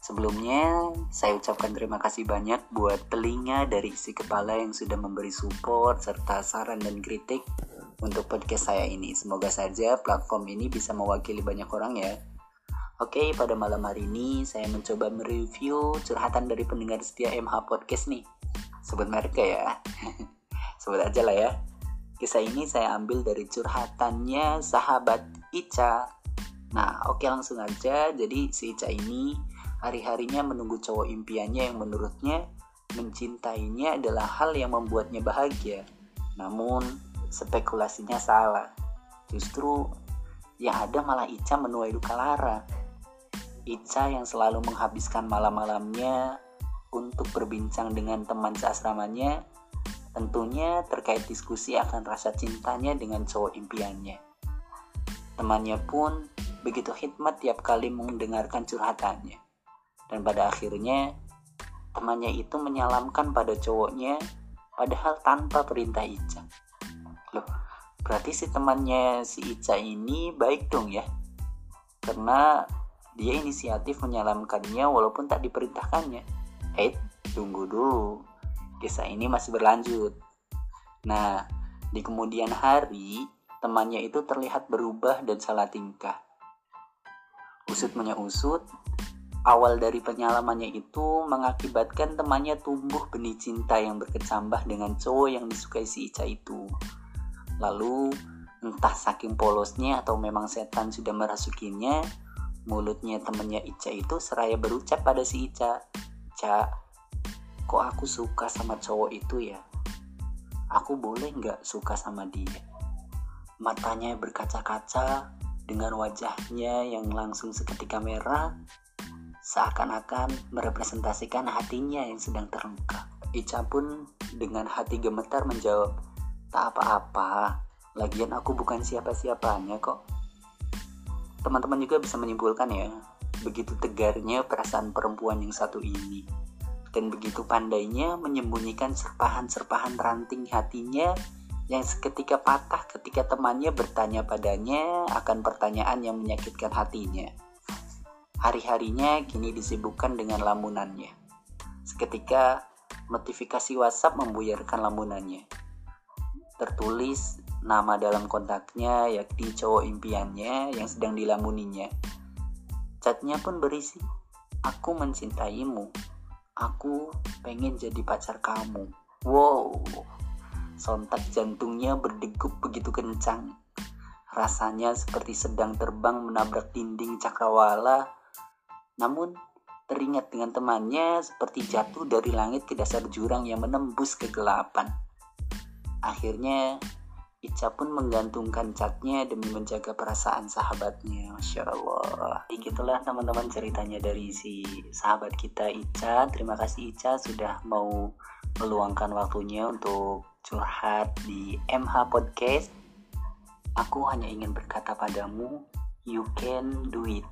Sebelumnya, saya ucapkan terima kasih banyak buat telinga dari isi kepala yang sudah memberi support serta saran dan kritik untuk podcast saya ini. Semoga saja platform ini bisa mewakili banyak orang ya. Oke, pada malam hari ini saya mencoba mereview curhatan dari pendengar setia MH Podcast nih. Sebut merek ya. Sebut aja lah ya. Kisah ini saya ambil dari curhatannya sahabat Ica. Nah, oke langsung aja. Jadi si Ica ini hari-harinya menunggu cowok impiannya yang menurutnya mencintainya adalah hal yang membuatnya bahagia. Namun, spekulasinya salah. Justru yang ada malah Ica menuai duka lara. Ica yang selalu menghabiskan malam-malamnya untuk berbincang dengan teman seasramanya, tentunya terkait diskusi akan rasa cintanya dengan cowok impiannya. Temannya pun begitu hikmat tiap kali mendengarkan curhatannya dan pada akhirnya temannya itu menyalamkan pada cowoknya padahal tanpa perintah Ica. Loh berarti si temannya si Ica ini baik dong ya? Karena dia inisiatif menyalamkannya walaupun tak diperintahkannya. Eh tunggu dulu. Kisah ini masih berlanjut. Nah di kemudian hari temannya itu terlihat berubah dan salah tingkah. Usut usut Awal dari penyalamannya itu mengakibatkan temannya tumbuh benih cinta yang berkecambah dengan cowok yang disukai si Ica itu. Lalu, entah saking polosnya atau memang setan sudah merasukinya, mulutnya temannya Ica itu seraya berucap pada si Ica, Ica, kok aku suka sama cowok itu ya? Aku boleh nggak suka sama dia? Matanya berkaca-kaca dengan wajahnya yang langsung seketika merah seakan-akan merepresentasikan hatinya yang sedang terluka. Ica pun dengan hati gemetar menjawab, tak apa-apa, lagian aku bukan siapa-siapanya kok. Teman-teman juga bisa menyimpulkan ya, begitu tegarnya perasaan perempuan yang satu ini. Dan begitu pandainya menyembunyikan serpahan-serpahan ranting hatinya yang seketika patah ketika temannya bertanya padanya akan pertanyaan yang menyakitkan hatinya. Hari-harinya kini disibukkan dengan lamunannya. Seketika notifikasi WhatsApp membuyarkan lamunannya. Tertulis nama dalam kontaknya yakni cowok impiannya yang sedang dilamuninya. Chatnya pun berisi, aku mencintaimu. Aku pengen jadi pacar kamu. Wow, sontak jantungnya berdegup begitu kencang. Rasanya seperti sedang terbang menabrak dinding cakrawala namun, teringat dengan temannya seperti jatuh dari langit ke dasar jurang yang menembus kegelapan. Akhirnya, Ica pun menggantungkan catnya demi menjaga perasaan sahabatnya. Masya Allah. Itulah teman-teman ceritanya dari si sahabat kita Ica. Terima kasih Ica sudah mau meluangkan waktunya untuk curhat di MH Podcast. Aku hanya ingin berkata padamu, you can do it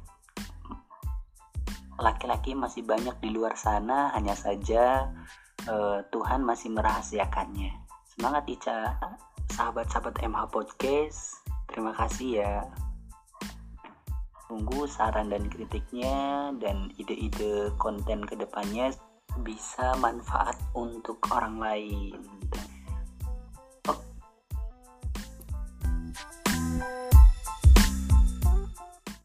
laki-laki masih banyak di luar sana hanya saja uh, Tuhan masih merahasiakannya. Semangat Ica. Sahabat-sahabat MH Podcast terima kasih ya. Tunggu saran dan kritiknya dan ide-ide konten ke depannya bisa manfaat untuk orang lain